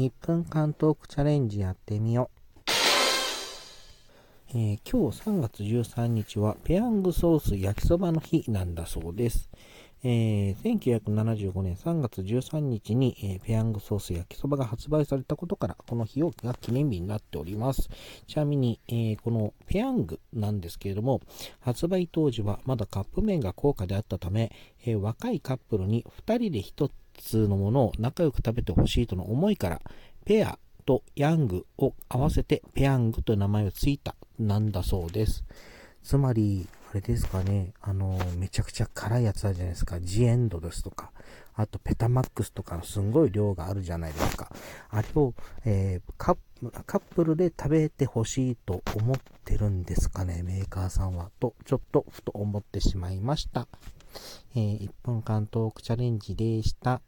1分間トークチャレンジやってみよう。えー、今日3月13日はペヤングソース焼きそばの日なんだそうです。えー、1975年3月13日に、えー、ペヤングソース焼きそばが発売されたことから、この日が記念日になっております。ちなみに、えー、このペヤングなんですけれども、発売当時はまだカップ麺が高価であったため、え若いカップルに2人で1つのものを仲良く食べてほしいとの思いから、ペアとヤングを合わせてペヤングという名前をついたなんだそうです。つまり、あれですかね、あの、めちゃくちゃ辛いやつあるじゃないですか。ジエンドですとか、あとペタマックスとかのすんごい量があるじゃないですか。あれを、えー、カップルで食べてほしいと思ってるんですかね、メーカーさんは。と、ちょっとふと思ってしまいました。えー、1分間トークチャレンジでした。